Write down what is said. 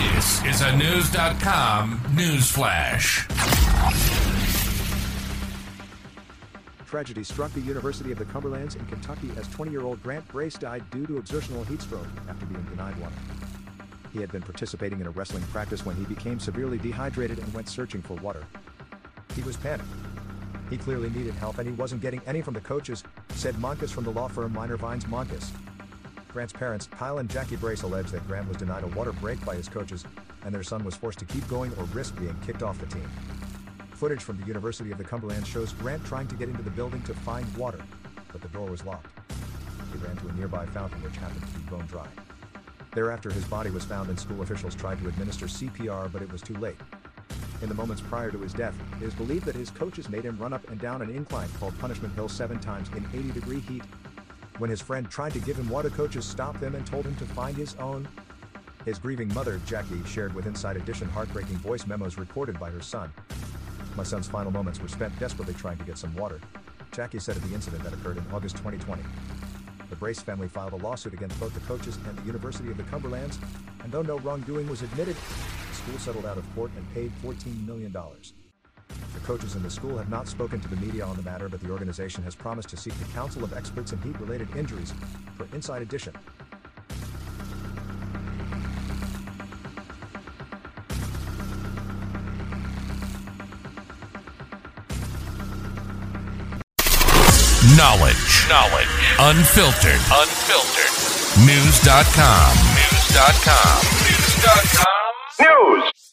This is a News.com news flash. Tragedy struck the University of the Cumberlands in Kentucky as 20 year old Grant Brace died due to exertional heat stroke after being denied water. He had been participating in a wrestling practice when he became severely dehydrated and went searching for water. He was panicked. He clearly needed help and he wasn't getting any from the coaches, said Monkus from the law firm Minor Vines Monkus. Grant's parents, Kyle and Jackie Brace, allege that Grant was denied a water break by his coaches, and their son was forced to keep going or risk being kicked off the team. Footage from the University of the Cumberland shows Grant trying to get into the building to find water, but the door was locked. He ran to a nearby fountain which happened to be bone dry. Thereafter, his body was found and school officials tried to administer CPR, but it was too late. In the moments prior to his death, it is believed that his coaches made him run up and down an incline called Punishment Hill seven times in 80 degree heat. When his friend tried to give him water, coaches stopped them and told him to find his own. His grieving mother, Jackie, shared with Inside Edition heartbreaking voice memos recorded by her son. My son's final moments were spent desperately trying to get some water. Jackie said of the incident that occurred in August 2020. The Brace family filed a lawsuit against both the coaches and the University of the Cumberlands, and though no wrongdoing was admitted, the school settled out of court and paid $14 million. The coaches in the school have not spoken to the media on the matter, but the organization has promised to seek the counsel of experts in heat related injuries for Inside Edition. Knowledge. Knowledge. Unfiltered. Unfiltered. News.com. News.com. News.com. News.